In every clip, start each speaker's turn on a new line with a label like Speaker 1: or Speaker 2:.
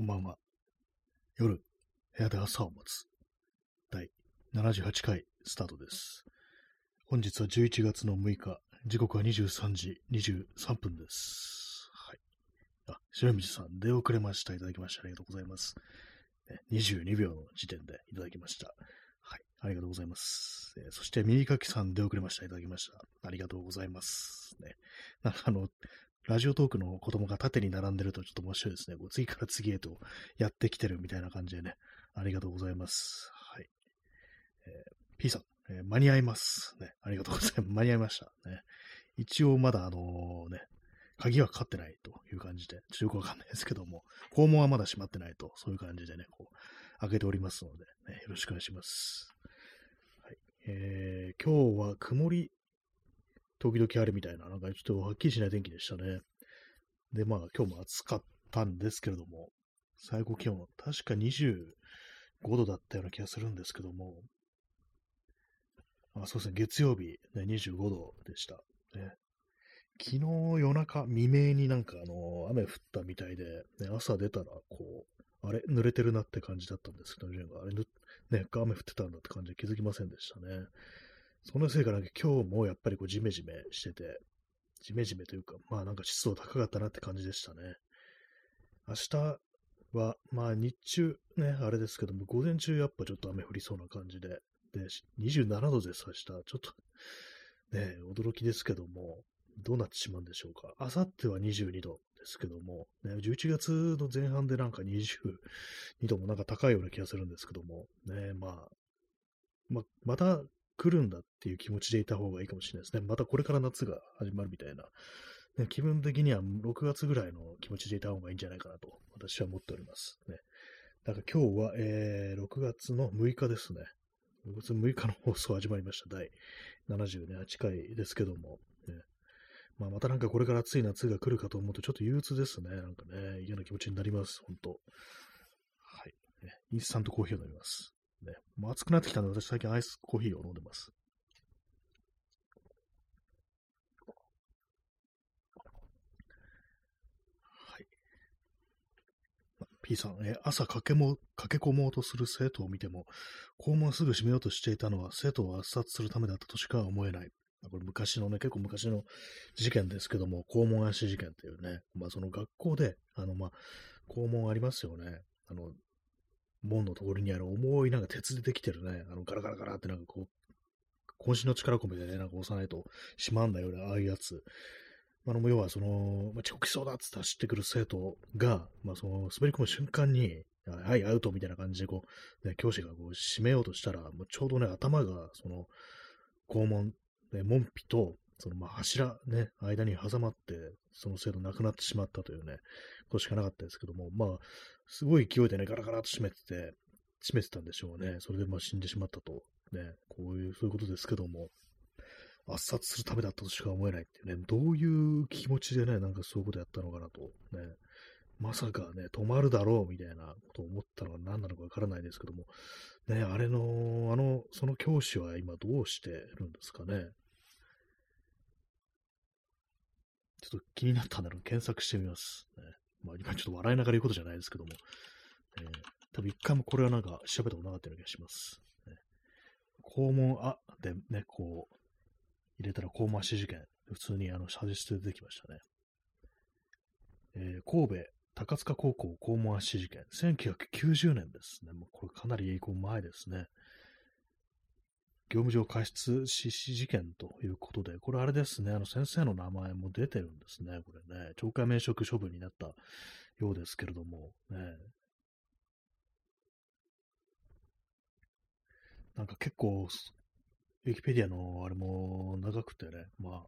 Speaker 1: こんばんは。夜、部屋で朝を待つ。第78回スタートです。本日は11月の6日、時刻は23時23分です。はい。あ、白水さん、出遅れました。いただきましてありがとうございます。22秒の時点でいただきました。はい。ありがとうございます。えーそして、耳かきさん、出遅れました。いただきました。ありがとうございます。ね。なんかあの、ラジオトークの子供が縦に並んでるとちょっと面白いですね。こう次から次へとやってきてるみたいな感じでね。ありがとうございます。はい。えー P さん、えー間に合います。ね。ありがとうございます。間に合いました。ね。一応まだあのね、鍵はかかってないという感じで、ちょっとよくわかんないですけども、肛門はまだ閉まってないと、そういう感じでね、こう、開けておりますので、ね、よろしくお願いします。はい。えー今日は曇り時々あるみたいな、なんかちょっとはっきりしない天気でしたね。で、まあ今日も暑かったんですけれども、最高気温、確か25度だったような気がするんですけども、あそうですね、月曜日、ね、25度でした。ね、昨日夜中未明になんかあの、雨降ったみたいで、ね、朝出たら、こう、あれ、濡れてるなって感じだったんですけど、あれ、ね、雨降ってたんだって感じで気づきませんでしたね。そのせいかなんか今日もやっぱりこうジメジメしてて、ジメジメというか、まあなんか湿度高かったなって感じでしたね。明日は、まあ日中ね、あれですけども、午前中やっぱちょっと雨降りそうな感じで、で、27度です、明日。ちょっと、ね、驚きですけども、どうなってしまうんでしょうか。明後日は22度ですけども、ね、11月の前半でなんか22度もなんか高いような気がするんですけども、ね、まあ、ま、また来るんだっていう気持ちでいた方がいいかもしれないですね。またこれから夏が始まるみたいな。ね、気分的には6月ぐらいの気持ちでいた方がいいんじゃないかなと私は思っております。ね。だから今日は、えー、6月の6日ですね。6月6日の放送始まりました。第78回ですけども。ねまあ、またなんかこれから暑い夏が来るかと思うとちょっと憂鬱ですね。なんかね、嫌な気持ちになります。本当はい。ね、インスタントコーヒーを飲みます。ね、もう暑くなってきたので、私最近アイスコーヒーを飲んでます。はい。P さん、え朝駆けも駆け込もうとする生徒を見ても、校門をすぐ閉めようとしていたのは生徒を圧殺するためだったとしか思えない。これ昔のね、結構昔の事件ですけども、校門足事件っていうね、まあその学校で、あのまあ、校門ありますよね。あの、門のところにある重いなんか鉄でできてるね、あのガラガラガラってなんかこう、渾身の力込めてね、なんか押さないと閉まんないよな、ああいうやつ。あの、要はその、まあ、遅刻しそうだっつって走ってくる生徒が、まあその、滑り込む瞬間に、はい、アウトみたいな感じでこう、ね、教師がこう閉めようとしたら、もうちょうどね、頭が、その、校門、ね、門扉と、その、まあ、柱ね、間に挟まって、その生徒亡くなってしまったというね、ことしかなかったですけども、まあ、すごい勢いでね、ガラガラと閉めてて、閉めてたんでしょうね。それでまあ死んでしまったと。ね、こういう、そういうことですけども、圧殺するためだったとしか思えないっていうね、どういう気持ちでね、なんかそういうことやったのかなと。ね、まさかね、止まるだろうみたいなことを思ったのは何なのかわからないですけども、ね、あれの、あの、その教師は今どうしてるんですかね。ちょっと気になったんだろう、検索してみます。まあ今ちょっと笑いながら言うことじゃないですけども、えー、多分一回もこれはなんか調べたことなかったような気がします。ね、肛門あでね、こう、入れたら肛門足事件、普通にあの、サジェストで出てきましたね。えー、神戸高塚高校肛門足事件、1990年ですね。もうこれかなりこう前ですね。業務上過失致死事件ということで、これあれですね、あの先生の名前も出てるんですね、これね。懲戒免職処分になったようですけれども、ね。なんか結構、ウィキペディアのあれも長くてね、まあ、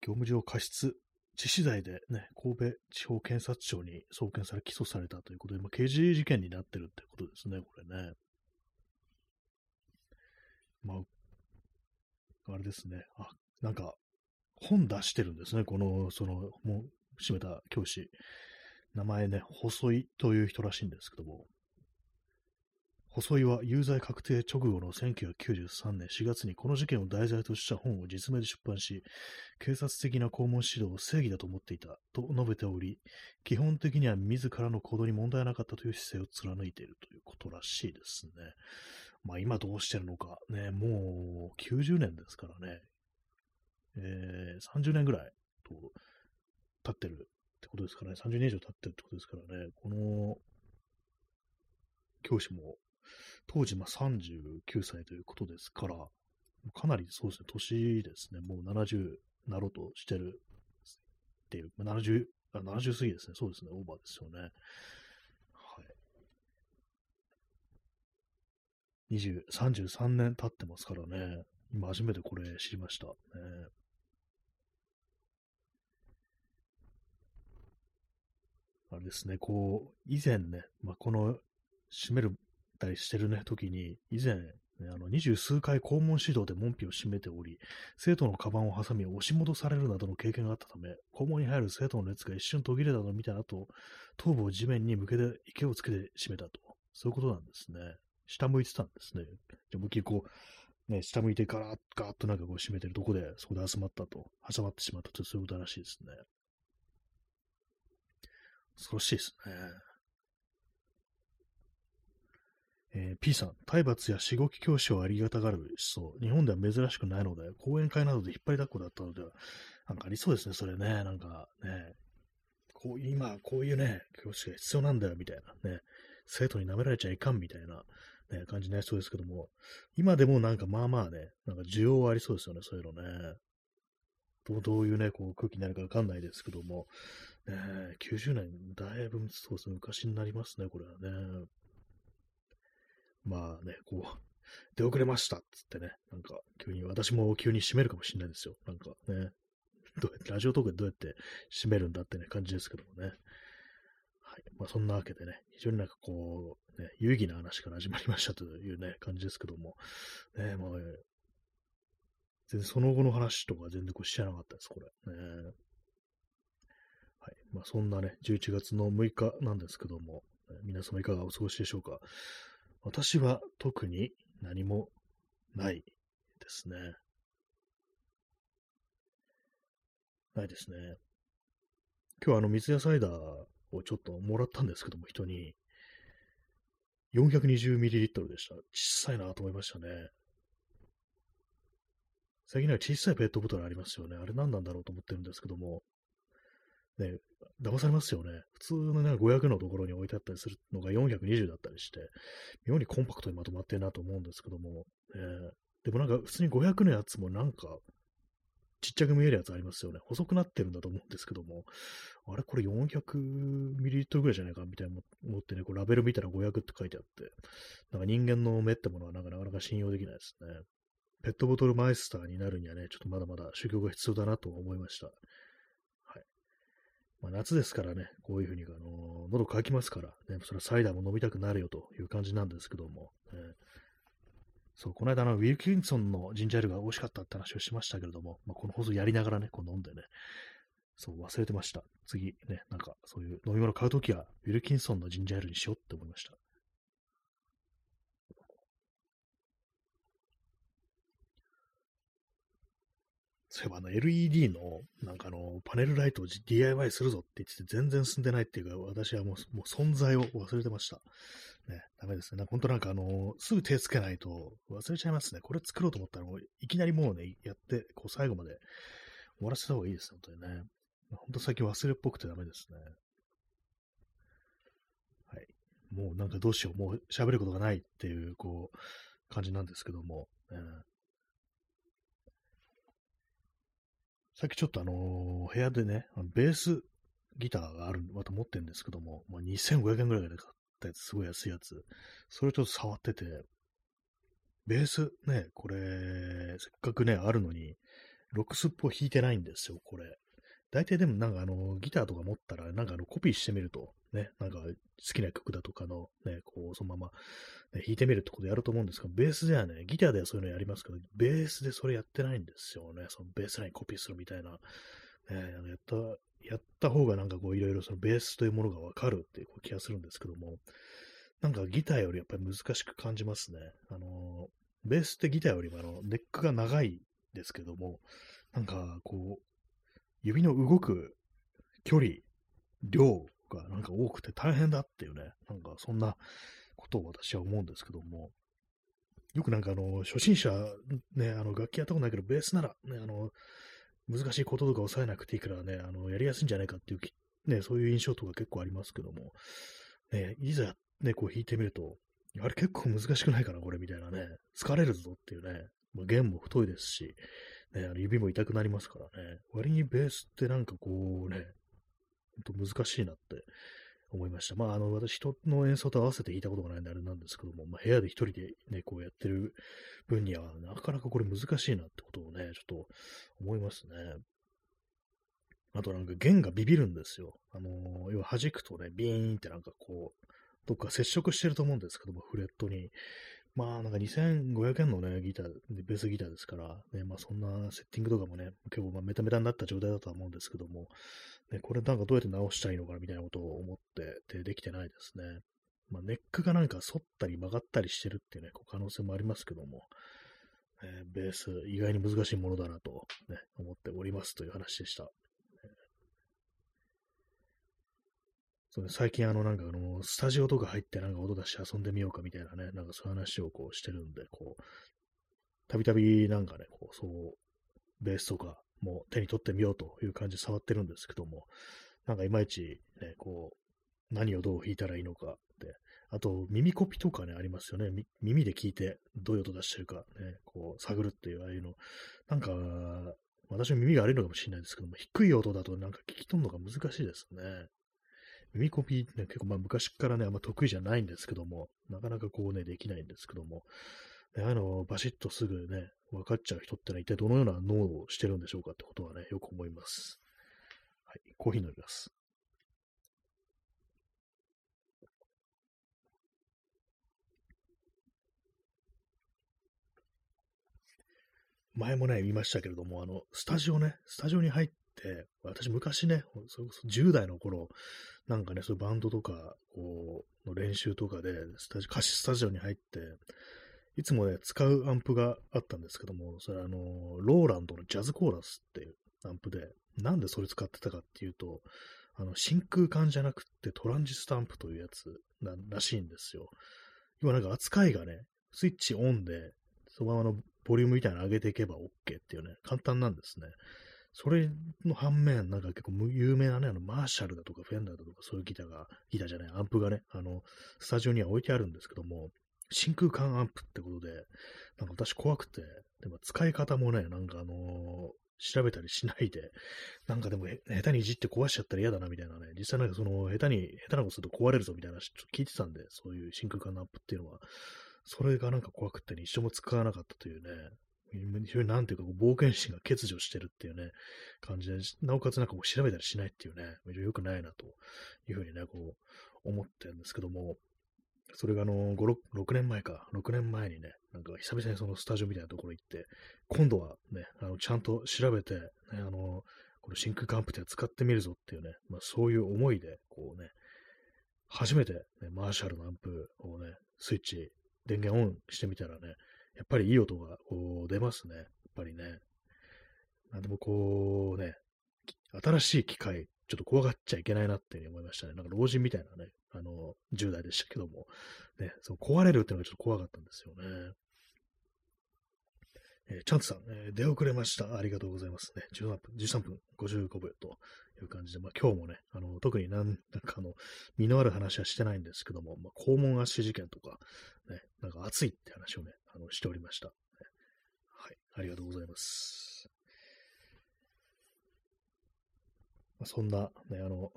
Speaker 1: 業務上過失致死罪でね、神戸地方検察庁に送検され起訴されたということで、まあ、刑事事件になってるってことですね、これね。まあ、あれですね。あ、なんか、本出してるんですね。この、その、もう、閉めた教師。名前ね、細いという人らしいんですけども。細井は有罪確定直後の1993年4月にこの事件を題材とした本を実名で出版し、警察的な肛門指導を正義だと思っていたと述べており、基本的には自らの行動に問題なかったという姿勢を貫いているということらしいですね。まあ今どうしてるのか、ね、もう90年ですからね、えー、30年ぐらいと経ってるってことですからね、30年以上経ってるってことですからね、この教師も当時まあ39歳ということですから、かなりそうですね、年ですね、もう70なろうとしてるっていう、まあ、70、70過ぎですね、そうですね、オーバーですよね。はい。20、33年経ってますからね、今初めてこれ知りました。ね、あれですね、こう、以前ね、まあ、この閉めるたりしてるね、時に、以前、あの、二十数回校門指導で門扉を閉めており、生徒のカバンを挟み押し戻されるなどの経験があったため、校門に入る生徒の列が一瞬途切れたのを見た後、頭部を地面に向けて池をつけて閉めたと。そういうことなんですね。下向いてたんですね。じゃ思いっきこう、ね、下向いてガーッ、ガーッとなんかこう閉めてるとこで、そこで集まったと、挟まってしまったと、そういうことらしいですね。恐ろしいですね。えー、P さん、体罰やしごき教師をありがたがる思想。日本では珍しくないので、講演会などで引っ張りだっこだったのでは、なんかありそうですね、それね。なんかね、こう今、こういうね、教師が必要なんだよ、みたいなね。生徒に舐められちゃいかん、みたいな、ね、感じになりそうですけども、今でもなんかまあまあね、なんか需要はありそうですよね、そういうのね。どうどういうね、こう空気になるかわかんないですけども、ね、90年、だいぶそうです、昔になりますね、これはね。まあね、こう、出遅れましたっつってね、なんか急に、私も急に閉めるかもしれないですよ。なんかね、どうやって、ラジオトークでどうやって閉めるんだってね、感じですけどもね。まあそんなわけでね、非常になんかこう、ね、有意義な話から始まりましたというね、感じですけども、ね、まあ、全然その後の話とか全然こう知らなかったです、これ。ね、はい。まあそんなね、11月の6日なんですけども、皆様いかがお過ごしでしょうか。私は特に何もないですね。ないですね。今日あの、水屋サイダーをちょっともらったんですけども、人に。420ml でした。小さいなと思いましたね。最近は小さいペットボトルありますよね。あれ何なんだろうと思ってるんですけども、ね、騙されますよね。普通のね、500のところに置いてあったりするのが420だったりして、妙にコンパクトにまとまってるなと思うんですけども、えー、でもなんか普通に500のやつもなんか、ちっちゃく見えるやつありますよね。細くなってるんだと思うんですけども、あれ？これ 400ml ぐらいじゃないかみたいな思ってね、こうラベル見たら500って書いてあって、なんか人間の目ってものはなんかなかなか信用できないですね。ペットボトルマイスターになるにはね、ちょっとまだまだ修行が必要だなと思いました。はい。まあ、夏ですからね、こういうふうに、あのー、喉乾きますから、ね、それはサイダーも飲みたくなるよという感じなんですけども、ね、そう、この間のウィルキンソンのジンジャーエールが美味しかったって話をしましたけれども、まあ、この放送やりながらね、こう飲んでね、そう、忘れてました。次、ね、なんか、そういう飲み物買うときは、ウィルキンソンのジンジャーエールにしようって思いました。そういえばあの LED のなんかあのパネルライトを DIY するぞって言ってて全然進んでないっていうか、私はもうもう存在を忘れてました。ね、ダメですね。本当なんかあの、すぐ手つけないと忘れちゃいますね。これ作ろうと思ったらもういきなりもうね、やって、こう最後まで終わらせた方がいいです、本当にね。本当最近忘れっぽくてダメですね。はい。もうなんかどうしよう、もう喋ることがないっていう、こう、感じなんですけども、ね、さっきちょっとあのー、部屋でね、ベースギターがある、また持ってるんですけども、まあ、2500円ぐらいで買ったやつ、すごい安いやつ。それちょっと触ってて、ベースね、これ、せっかくね、あるのに、ロックスっぽ弾いてないんですよ、これ。大体でもなんかあの、ギターとか持ったら、なんかあの、コピーしてみると、ね、なんか好きな曲だとかの、ね、こう、そのまま、ね、弾いてみるってことやると思うんですけど、ベースではね、ギターではそういうのやりますけど、ベースでそれやってないんですよね。そのベースラインコピーするみたいな。ね、やった、やった方がなんかこう、いろいろそのベースというものがわかるっていう気がするんですけども、なんかギターよりやっぱり難しく感じますね。あの、ベースってギターよりもあの、ネックが長いですけども、なんかこう、指の動く距離、量がなんか多くて大変だっていうね、なんかそんなことを私は思うんですけども、よくなんかあの、初心者、ね、あの、楽器やったことないけど、ベースなら、ね、あの、難しいこととか抑えなくていいからね、あの、やりやすいんじゃないかっていう、ね、そういう印象とか結構ありますけども、ね、いざね、こう弾いてみると、あれ結構難しくないかな、これみたいなね、疲れるぞっていうね、まあ、弦も太いですし、ね、あの指も痛くなりますからね、割にベースってなんかこうね、ほんと難しいなって思いました。まあ、あの、私、人の演奏と合わせて弾いたことがないんであれなんですけども、まあ、部屋で一人でね、こうやってる分には、なかなかこれ難しいなってことをね、ちょっと思いますね。あとなんか弦がビビるんですよ。あのー、要は弾くとね、ビーンってなんかこう、どっか接触してると思うんですけども、フレットに。まあ、なんか2500円のね、ギター、ベースギターですから、ね、まあそんなセッティングとかもね、結構まあメタメタになった状態だとは思うんですけども、ね、これなんかどうやって直したいのかみたいなことを思っててできてないですね。まあ、ネックがなんか反ったり曲がったりしてるっていうね、こう可能性もありますけども、えー、ベース意外に難しいものだなと、ね、思っておりますという話でした。そうね、最近あのなんかあの、スタジオとか入ってなんか音出して遊んでみようかみたいなね、なんかそういう話をこうしてるんで、こう、たびたびなんかね、こう、そう、ベースとかも手に取ってみようという感じで触ってるんですけども、なんかいまいちね、こう、何をどう弾いたらいいのかって、あと耳コピとかね、ありますよね。耳で聞いてどういう音出してるかね、こう探るっていう、ああいうの。なんか、私は耳が悪いのかもしれないですけども、低い音だとなんか聞き取るのが難しいですね。耳コピね、結構まあ昔からね、あんま得意じゃないんですけども、なかなかこうね、できないんですけども、あの、バシッとすぐね、分かっちゃう人ってのは一体どのような脳をしてるんでしょうかってことはね、よく思います。はい、コーヒー飲みます。前もね、言いましたけれども、あの、スタジオね、スタジオに入って、私昔ね、それこそ10代の頃、なんかね、そういうバンドとか、こう、の練習とかで、スタジオ、歌詞スタジオに入って、いつもね、使うアンプがあったんですけども、それあの、ローランドのジャズコーラスっていうアンプで、なんでそれ使ってたかっていうと、あの、真空管じゃなくてトランジスタアンプというやつならしいんですよ。要はなんか扱いがね、スイッチオンで、そのままのボリュームみたいなの上げていけば OK っていうね、簡単なんですね。それの反面、なんか結構有名なね、あの、マーシャルだとかフェンダーだとかそういうギターが、ギターじゃない、アンプがね、あの、スタジオには置いてあるんですけども、真空管アンプってことで、なんか私怖くて、でも使い方もね、なんかあのー、調べたりしないで、なんかでも下手にいじって壊しちゃったら嫌だなみたいなね、実際なんかその下手に、下手なことすると壊れるぞみたいな話ちょっと聞いてたんで、そういう真空管のアンプっていうのは、それがなんか怖くてね、一生も使わなかったというね、非常になんていうか、冒険心が欠如してるっていうね、感じで、なおかつなんかこう調べたりしないっていうね、非常に良くないなというふうにね、こう、思ってるんですけども、それがあの、5、6, 年前か、6年前にね、なんか久々にそのスタジオみたいなところ行って、今度はね、あの、ちゃんと調べて、ね、あの、この真空管アンプって使ってみるぞっていうね、まあそういう思いで、こうね、初めて、ね、マーシャルのアンプをね、スイッチ、電源オンしてみたらね、やっぱりいい音がこう出ますね。やっぱりね。なんでもこうね、新しい機械、ちょっと怖がっちゃいけないなっていうふうに思いましたね。なんか老人みたいなね、あの、10代でしたけども、ね、その壊れるっていうのがちょっと怖かったんですよね。えー、チャンツさん、えー、出遅れました。ありがとうございますね。13分、13分55秒という感じで、まあ今日もね、あの、特になん、なんかあの、身のある話はしてないんですけども、まあ、肛門圧死事件とか、ね、なんか熱いって話をね、あの、しておりました。はい、ありがとうございます。まあ、そんな、ね、あの、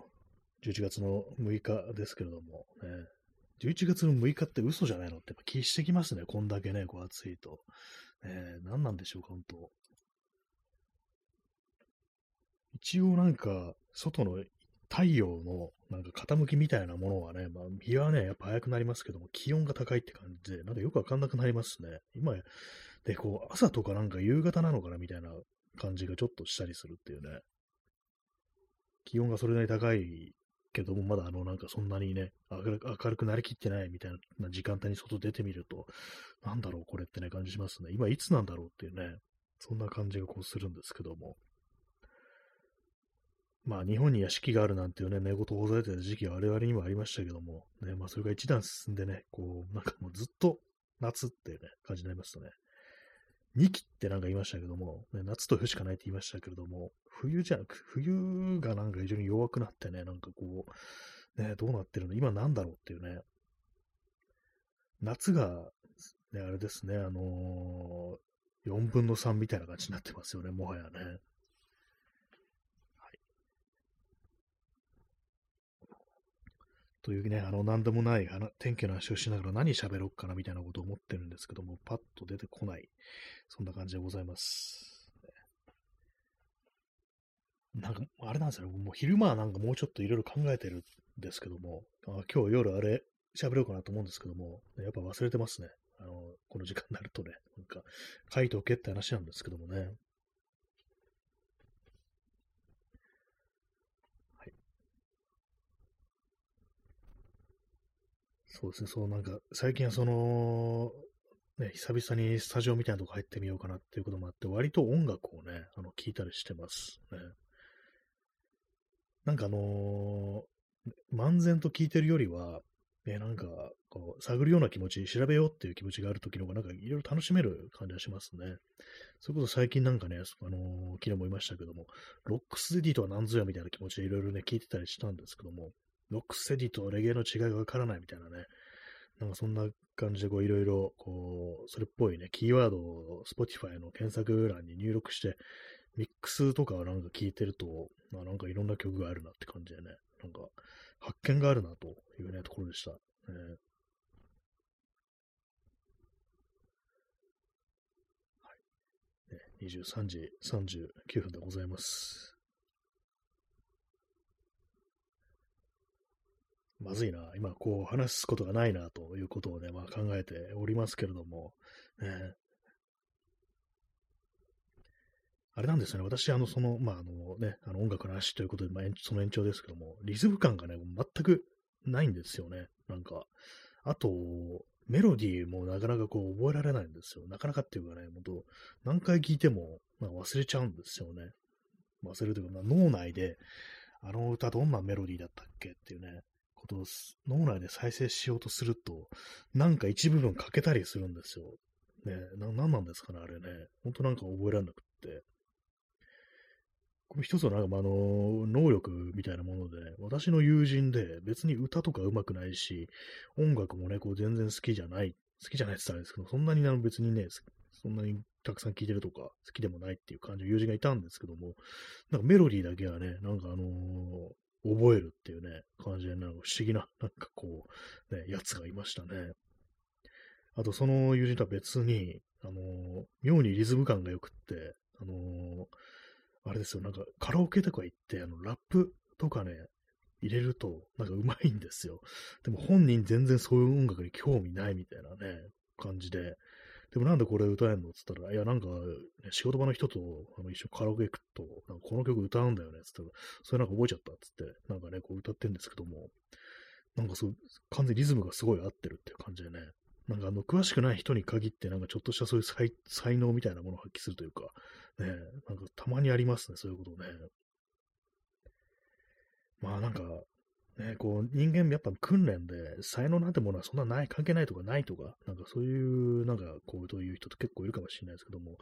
Speaker 1: 11月の6日ですけれども、ね、11月の6日って嘘じゃないの？ってやっぱ気してきますね。こんだけね、こう暑いと。ね、何なんでしょうか、本当一応なんか、外の太陽のなんか傾きみたいなものはね、まあ、日はね、やっぱ早くなりますけども、気温が高いって感じで、なんかよくわかんなくなりますね。今、で、こう、朝とかなんか夕方なのかなみたいな感じがちょっとしたりするっていうね。気温がそれなりに高いけども、まだあの、なんかそんなにね、明るくなりきってないみたいな時間帯に外出てみると、なんだろうこれってね、感じしますね。今いつなんだろうっていうね、そんな感じがこうするんですけども。まあ、日本に屋敷があるなんていうね、寝言をほざれてた時期は我々にもありましたけども、ね、まあ、それが一段進んでね、こう、なんかもうずっと夏っていうね、感じになりますとね、2期ってなんか言いましたけども、ね、夏と冬しかないって言いましたけれども、冬じゃなく、冬がなんか非常に弱くなってね、なんかこう、ね、どうなってるの今なんだろうっていうね、夏が、ね、あれですね、あのー、4分の3みたいな感じになってますよね、もはやね。というね、あの、なんでもない天気の話をしながら何喋ろうかなみたいなことを思ってるんですけども、パッと出てこない。そんな感じでございます。なんか、あれなんですよね。もう昼間はなんかもうちょっといろいろ考えてるんですけども、あ今日夜あれ喋ろうかなと思うんですけども、やっぱ忘れてますね。あの、この時間になるとね、なんか、書いておけって話なんですけどもね。そうですね、そうなんか、最近はその、ね、久々にスタジオみたいなとこ入ってみようかなっていうこともあって、割と音楽をね、あの、聴いたりしてますね。なんかあのー、漫然と聴いてるよりは、ね、なんか、こう、探るような気持ち、調べようっていう気持ちがあるときの方が、なんかいろいろ楽しめる感じがしますね。それこそ最近なんかね、あのー、昨日も言いましたけども、ロックスディとは何ぞやみたいな気持ちでいろいろね、聞いてたりしたんですけども、ロックセディとレゲエの違いがわからないみたいなね、なんかそんな感じでこういろいろ、こう、それっぽいね、キーワードを Spotify の検索欄に入力して、ミックスとかなんか聞いてると、まあなんかいろんな曲があるなって感じでね、なんか発見があるなというね、ところでした。ね、はい。ね、23時39分でございます。まずいな、今こう話すことがないなということをね、まあ考えておりますけれども、ね、あれなんですよね、私、あの、その、まあ、あのね、あの音楽の話ということで、まあ、その延長ですけども、リズム感がね、全くないんですよね。なんか、あと、メロディーもなかなかこう覚えられないんですよ。なかなかっていうかね、本当何回聞いても、まあ、忘れちゃうんですよね。忘れるというか、まあ、脳内で、あの歌どんなメロディーだったっけっていうね、ことを脳内で再生しようとすると、なんか一部分欠けたりするんですよ。ねな、なんなんですかね、あれね。ほんとなんか覚えられなくって。これ一つはなんか、あの、能力みたいなもので、私の友人で別に歌とか上手くないし、音楽もね、こう全然好きじゃない、好きじゃないって言ったらですけど、そんなにあの別にね、そんなにたくさん聴いてるとか、好きでもないっていう感じの友人がいたんですけども、なんかメロディーだけはね、なんかあのー、覚えるっていうね、感じで、なんか不思議な、なんかこう、ね、やつがいましたね。あと、その友人とは別に、あのー、妙にリズム感が良くって、あのー、あれですよ、なんかカラオケとか行って、あの、ラップとかね、入れると、なんか上手いんですよ。でも本人全然そういう音楽に興味ないみたいなね、感じで、でもなんでこれ歌えんの？つったら、いや、なんか、ね、仕事場の人とあの一緒にカラオケ行くと、なんかこの曲歌うんだよね、つったら、それなんか覚えちゃった？っつって、なんかね、こう歌ってんですけども、なんかそう、完全にリズムがすごい合ってるっていう感じでね、なんかあの、詳しくない人に限って、なんかちょっとしたそういう才才能みたいなものを発揮するというか、ね、なんかたまにありますね、そういうことね。まあなんか、ね、こう、人間やっぱ訓練で、才能なんてものはそんなない、関係ないとかないとか、なんかそういう、なんかこう、という人って結構いるかもしれないですけども、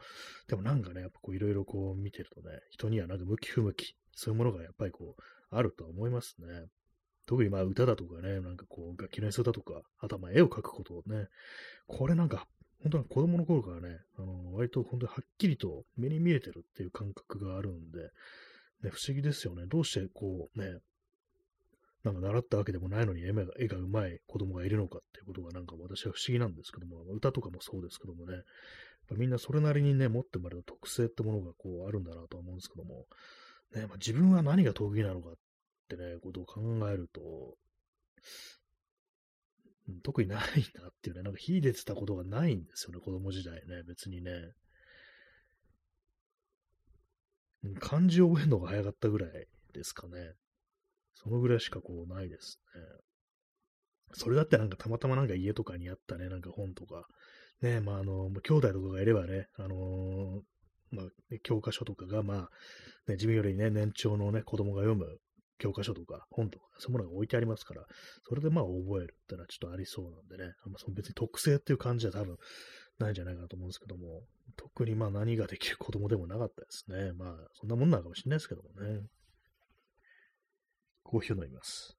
Speaker 1: でもなんかね、やっぱこう、いろいろこう見てるとね、人にはなんか向き不向き、そういうものがやっぱりこう、あるとは思いますね。特にまあ歌だとかね、なんかこう、楽器の演奏だとか、あとはまあ絵を描くことをね、これなんか、本当に子供の頃からね、あの、割と本当にはっきりと目に見えてるっていう感覚があるんで、ね、不思議ですよね。どうしてこうね、なんか習ったわけでもないのに絵が絵が上手い子供がいるのかっていうことがなんか私は不思議なんですけども、歌とかもそうですけどもね、みんなそれなりにね、持って生まれた特性ってものがこうあるんだなとは思うんですけども、ね、まあ、自分は何が得意なのかってね、ことを考えると、特にないなっていうね、なんか秀でてたことがないんですよね、子供時代ね、別にね。漢字を覚えるのが早かったぐらいですかね。そのぐらいしかこうないですね。それだってなんかたまたまなんか家とかにあったね、なんか本とか、ね、まああの、兄弟とかがいればね、あのー、まあ、教科書とかが、まあ、ね、自分よりね、年長のね、子供が読む教科書とか本とか、そういうものが置いてありますから、それでまあ覚えるってのはちょっとありそうなんでね、あんまその別に特性っていう感じは多分ないんじゃないかなと思うんですけども、特にまあ何ができる子供でもなかったですね。まあ、そんなもんなのかもしれないですけどもね。コーヒーを飲みます。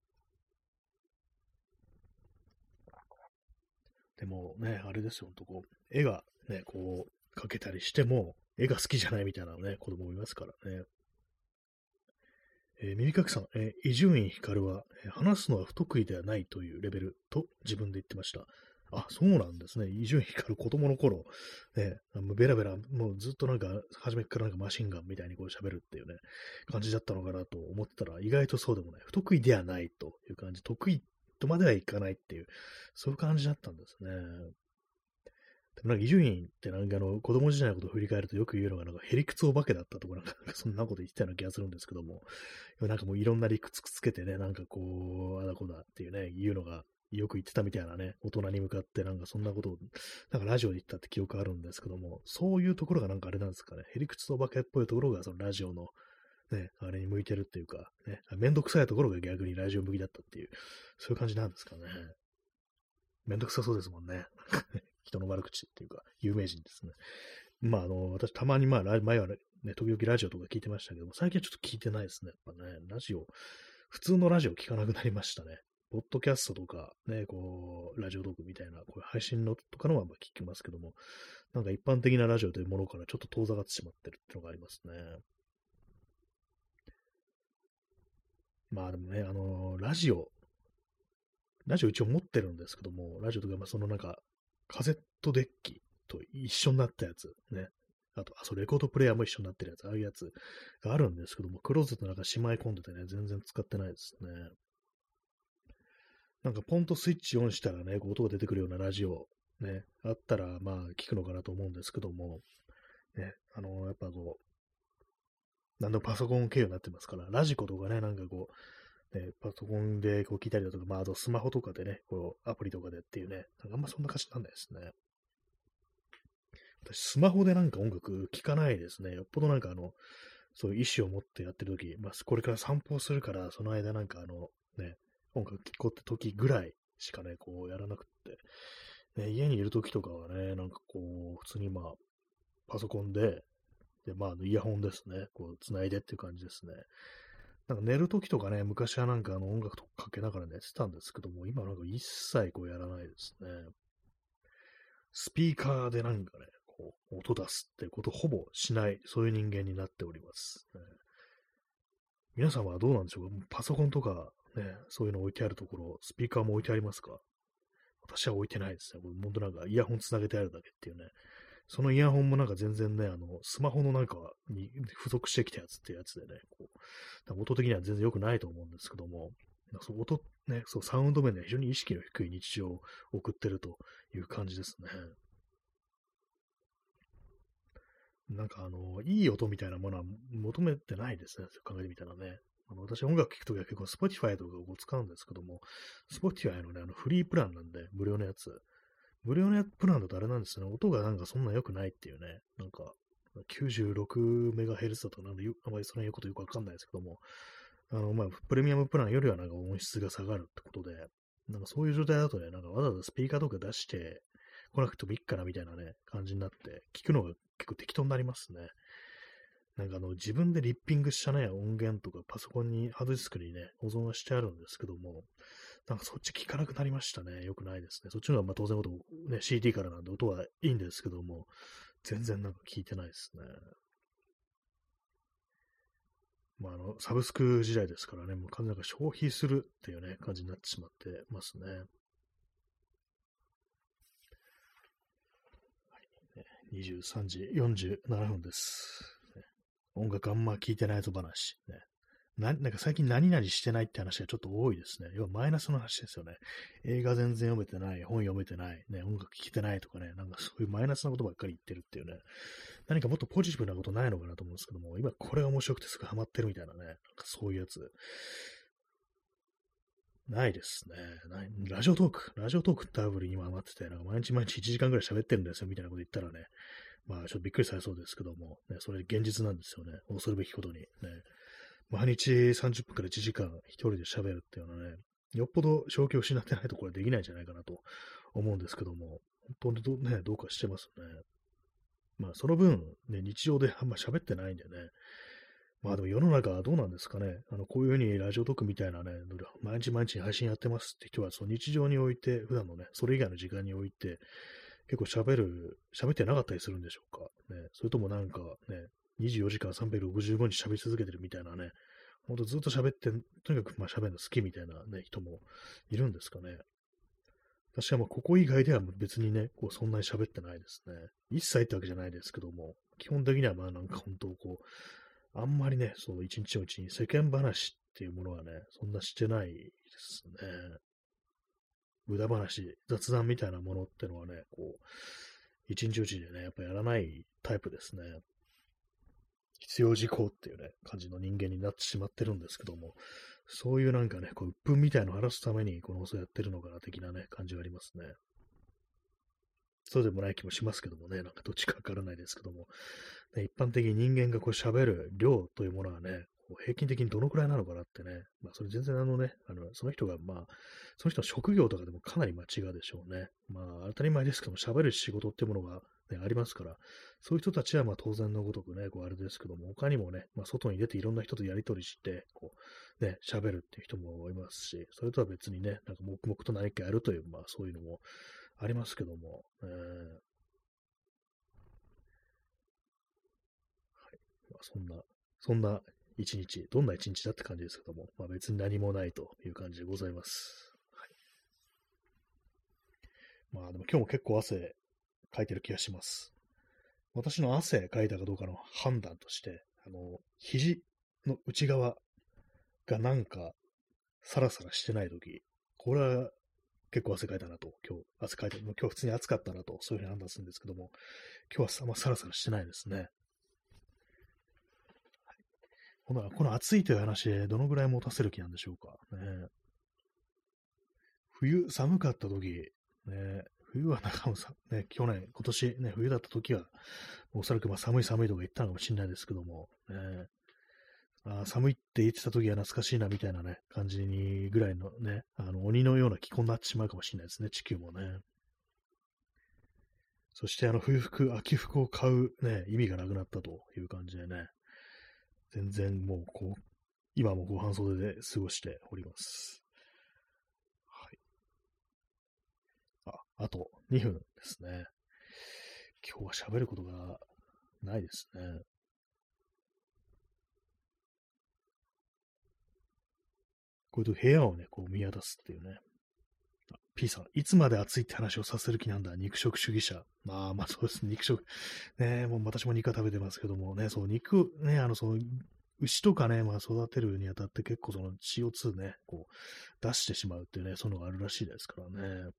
Speaker 1: でもね、あれですよ、ほんとこう、絵がね、こう、描けたりしても、絵が好きじゃないみたいなね、子供もいますからね。えー、耳かきさん、え伊集院光は、話すのは不得意ではないというレベルと自分で言ってました。あ、そうなんですね。伊集院光子供の頃、ね、ベラベラ、もうずっとなんか、初めからなんかマシンガンみたいにこう喋るっていうね、感じだったのかなと思ってたら、意外とそうでもない。不得意ではないという感じ。得意とまではいかないっていう、そういう感じだったんですね。でもなんか伊集院ってなんかあの、子供時代のことを振り返るとよく言うのが、なんかへりくつお化けだったとか、なんか そんなこと言ってたような気がするんですけども、なんかもういろんな理屈つけてね、なんかこう、あだこだっていうね、言うのがよく言ってたみたいなね、大人に向かってなんかそんなことを、なんかラジオで言ったって記憶あるんですけども、そういうところがなんかあれなんですかね、へりくつお化けっぽいところがそのラジオの、ね、あれに向いてるっていうか、ね、めんどくさいところが逆にラジオ向きだったっていう、そういう感じなんですかね。めんどくさそうですもんね。人の悪口っていうか、有名人ですね。まあ、あの、私、たまにまあ、前はね、時々ラジオとか聞いてましたけども、最近はちょっと聞いてないですね。やっぱね、ラジオ、普通のラジオ聞かなくなりましたね。ポッドキャストとか、ね、こう、ラジオトークみたいな、こういう配信のとかのはまあ聞きますけども、なんか一般的なラジオというものからちょっと遠ざかってしまってるっていうのがありますね。まあでもね、あのー、ラジオ、ラジオ一応持ってるんですけども、ラジオとか、まあそのなんか、カセットデッキと一緒になったやつ、ね。あと、あ、そう、レコードプレイヤーも一緒になってるやつ、ああいうやつがあるんですけども、クローゼットの中しまい込んでてね、全然使ってないですね。なんかポンとスイッチオンしたらね、音が出てくるようなラジオ、ね、あったら、まあ、聞くのかなと思うんですけども、ね、あの、やっぱこう、なんでもパソコン経由になってますから、ラジコとかね、なんかこう、ね、パソコンでこう聞いたりだとか、まあ、あとスマホとかでね、こう、アプリとかでっていうね、なんかあんまそんな感じなんないですね。私、スマホでなんか音楽聴かないですね。よっぽどなんかあの、そういう意思を持ってやってるとき、まあ、これから散歩をするから、その間なんかあの、ね、音楽聴こうって時ぐらいしかね、こうやらなくって、ね、家にいる時とかはね、なんかこう、普通にまあ、パソコンで、で、まあ、イヤホンですね、こう、繋いでっていう感じですね。なんか寝る時とかね、昔はなんかあの音楽とかかけながら寝てたんですけども、今なんか一切こうやらないですね。スピーカーでなんかね、こう、音出すってことほぼしない、そういう人間になっております。ね、皆さんはどうなんでしょうか？パソコンとかね、そういうの置いてあるところ、スピーカーも置いてありますか？私は置いてないですね。これ本当なんかイヤホンつなげてあるだけっていうね。そのイヤホンもなんか全然ね、あの、スマホのなんかに付属してきたやつっていうやつでね、こう、音的には全然良くないと思うんですけども、そう音、ね、そう、サウンド面で非常に意識の低い日常を送ってるという感じですね。なんかあの、いい音みたいなものは求めてないですね。考えてみたらね。あの私音楽聴くときは結構 Spotify とかを使うんですけども、Spotify のね、あのフリープランなんで、無料のやつ。無料のやプランだとあれなんですよね。音がなんかそんな良くないっていうね。なんか、96MHz だとなんで、あまりその言うことよくわかんないですけども、あの、まあ、プレミアムプランよりはなんか音質が下がるってことで、なんかそういう状態だとね、なんかわざわざスピーカーとか出して来なくてもいいかなみたいなね、感じになって、聞くのが結構適当になりますね。なんかあの、自分でリッピングしたね、音源とかパソコンに、ハードディスクにね、保存はしてあるんですけども、なんかそっち聞かなくなりましたね。よくないですね。そっちの方がまあ当然音、ね、CD からなんで音はいいんですけども、全然なんか聞いてないですね。まあ、あの、サブスク時代ですからね、もう完全に消費するっていうね、感じになってしまってますね。はい、23時47分です。音楽あんま聴いてないぞ話。ね。な、なんか最近何々してないって話がちょっと多いですね。要はマイナスの話ですよね。映画全然読めてない、本読めてない、ね、音楽聴けてないとかね、なんかそういうマイナスなことばっかり言ってるっていうね。何かもっとポジティブなことないのかなと思うんですけども、今これが面白くてすぐハマってるみたいなね、なんかそういうやつ。ないですね。ないラジオトーク。ラジオトークってアプリに今余ってて、なんか毎日毎日1時間ぐらい喋ってるんですよ、みたいなこと言ったらね、まあちょっとびっくりされそうですけども、ね、それ現実なんですよね。恐るべきことに。ね、毎日30分から1時間一人で喋るっていうのはね、よっぽど正気を失ってないとこれできないんじゃないかなと思うんですけども、本当にど,、ね、どうかしてますね。まあその分、ね、日常であんま喋ってないんでね、まあでも世の中はどうなんですかね。あの、こういうふうにラジオトークみたいなね、毎日毎日配信やってますって人は、その日常において、普段のね、それ以外の時間において、結構喋る、喋ってなかったりするんでしょうか？ね、それともなんかね、24時間365日喋り続けてるみたいなね、ほんとずっと喋って、とにかくまあ喋るの好きみたいなね、人もいるんですかね。私はまあここ以外では別にね、こうそんなに喋ってないですね。一切ってわけじゃないですけども、基本的にはまあなんか本当こう、あんまりね、その一日のうちに世間話っていうものはね、そんなしてないですね。無駄話、雑談みたいなものってのはね、こう、一日うちでね、やっぱやらないタイプですね。必要事項っていうね、感じの人間になってしまってるんですけども、そういうなんかね、こう、鬱憤みたいのを晴らすためにこの放送やってるのかな、的なね、感じがありますね。そうでもない気もしますけどもね、なんかどっちかわからないですけども、ね、一般的に人間がこう喋る量というものはね、平均的にどのくらいなのかなってね、まあそれ全然あのね、あの、その人がまあ、その人の職業とかでもかなり間違うでしょうね。まあ当たり前ですけども、喋る仕事ってものが、ね、ありますから、そういう人たちはまあ当然のごとくね、こうあれですけども、他にもね、まあ外に出ていろんな人とやりとりして、こう、ね、喋るっていう人もいますし、それとは別にね、なんか黙々と何かやるという、まあそういうのもありますけども、えー、そんな、そんな一日、どんな一日だって感じですけども、まあ、別に何もないという感じでございます。はい、まあでも今日も結構汗かいてる気がします。私の汗かいたかどうかの判断として、あの、肘の内側がなんかサラサラしてないとき、これは結構汗かいたなと、今日汗かいて、今日普通に暑かったなと、そういうふうに判断するんですけども、今日はあんまサラサラしてないですね。このこの暑いという話でどのぐらい持たせる気なんでしょうか。ね、冬寒かった時、ね、冬は中もさ、ね、去年、今年ね、冬だった時は、おそらくまあ寒い寒いとか言ったのかもしれないですけども、ね、あ寒いって言ってた時は懐かしいなみたいなね、感じにぐらいのね、あの鬼のような気候になってしまうかもしれないですね、地球もね。そしてあの冬服、秋服を買うね、意味がなくなったという感じでね、全然もうこう、今もご半袖で過ごしております。はい。あ、あと2分ですね。今日は喋ることがないですね。こういうと部屋をね、こう見渡すっていうね。P さん、いつまで暑いって話をさせる気なんだ、肉食主義者。まあまあそうですね、肉食。ねもう私も肉は食べてますけどもね、そう、肉、ね、あの、その、牛とかね、まあ育てるにあたって結構その CO2 ね、こう、出してしまうっていうね、そういうのがあるらしいですからね。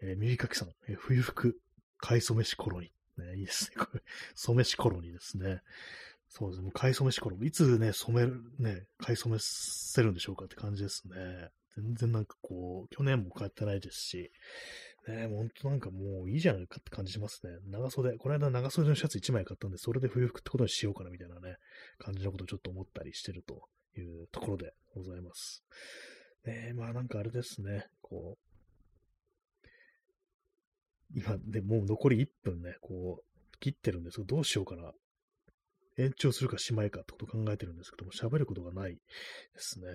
Speaker 1: えー、耳かきさん、えー、冬服、買い染めしコロニ。ね、いいですね。これ、染めしコロニですね。そうですね。もう買い染めし頃、いつね、染める、ね、買い染めせるんでしょうかって感じですね。全然なんかこう、去年も買ってないですし、ね、もう本当なんかもういいじゃないかって感じしますね。長袖、この間長袖のシャツ1枚買ったんで、それで冬服ってことにしようかなみたいなね、感じのことをちょっと思ったりしてるというところでございます。ねまあなんかあれですね、こう、今でもう残り1分ね、こう、切ってるんですけど、どうしようかな。延長するかしまいかってことを考えてるんですけども、喋ることがないですね。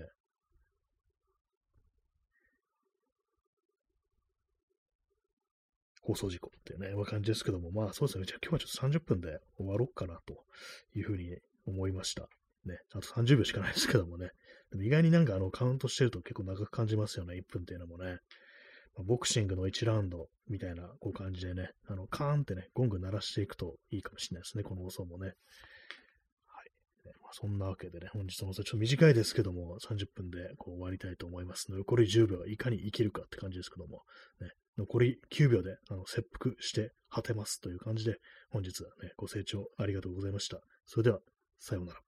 Speaker 1: 放送事故っていうね、ま感じですけども、まあそうですね。じゃあ今日はちょっと30分で終わろうかなというふうに思いました。ね。あと30秒しかないですけどもね。でも意外になんかあのカウントしてると結構長く感じますよね。1分っていうのもね。ま、ボクシングの1ラウンドみたいなこう感じでね、あのカーンってね、ゴング鳴らしていくといいかもしれないですね。この放送もね。まあ、そんなわけでね、本日の放送ちょっと短いですけども、30分でこう終わりたいと思いますので残り10秒はいかに生きるかって感じですけども、ね、残り9秒であの切腹して果てますという感じで、本日はね、ご清聴ありがとうございました。それでは、さようなら。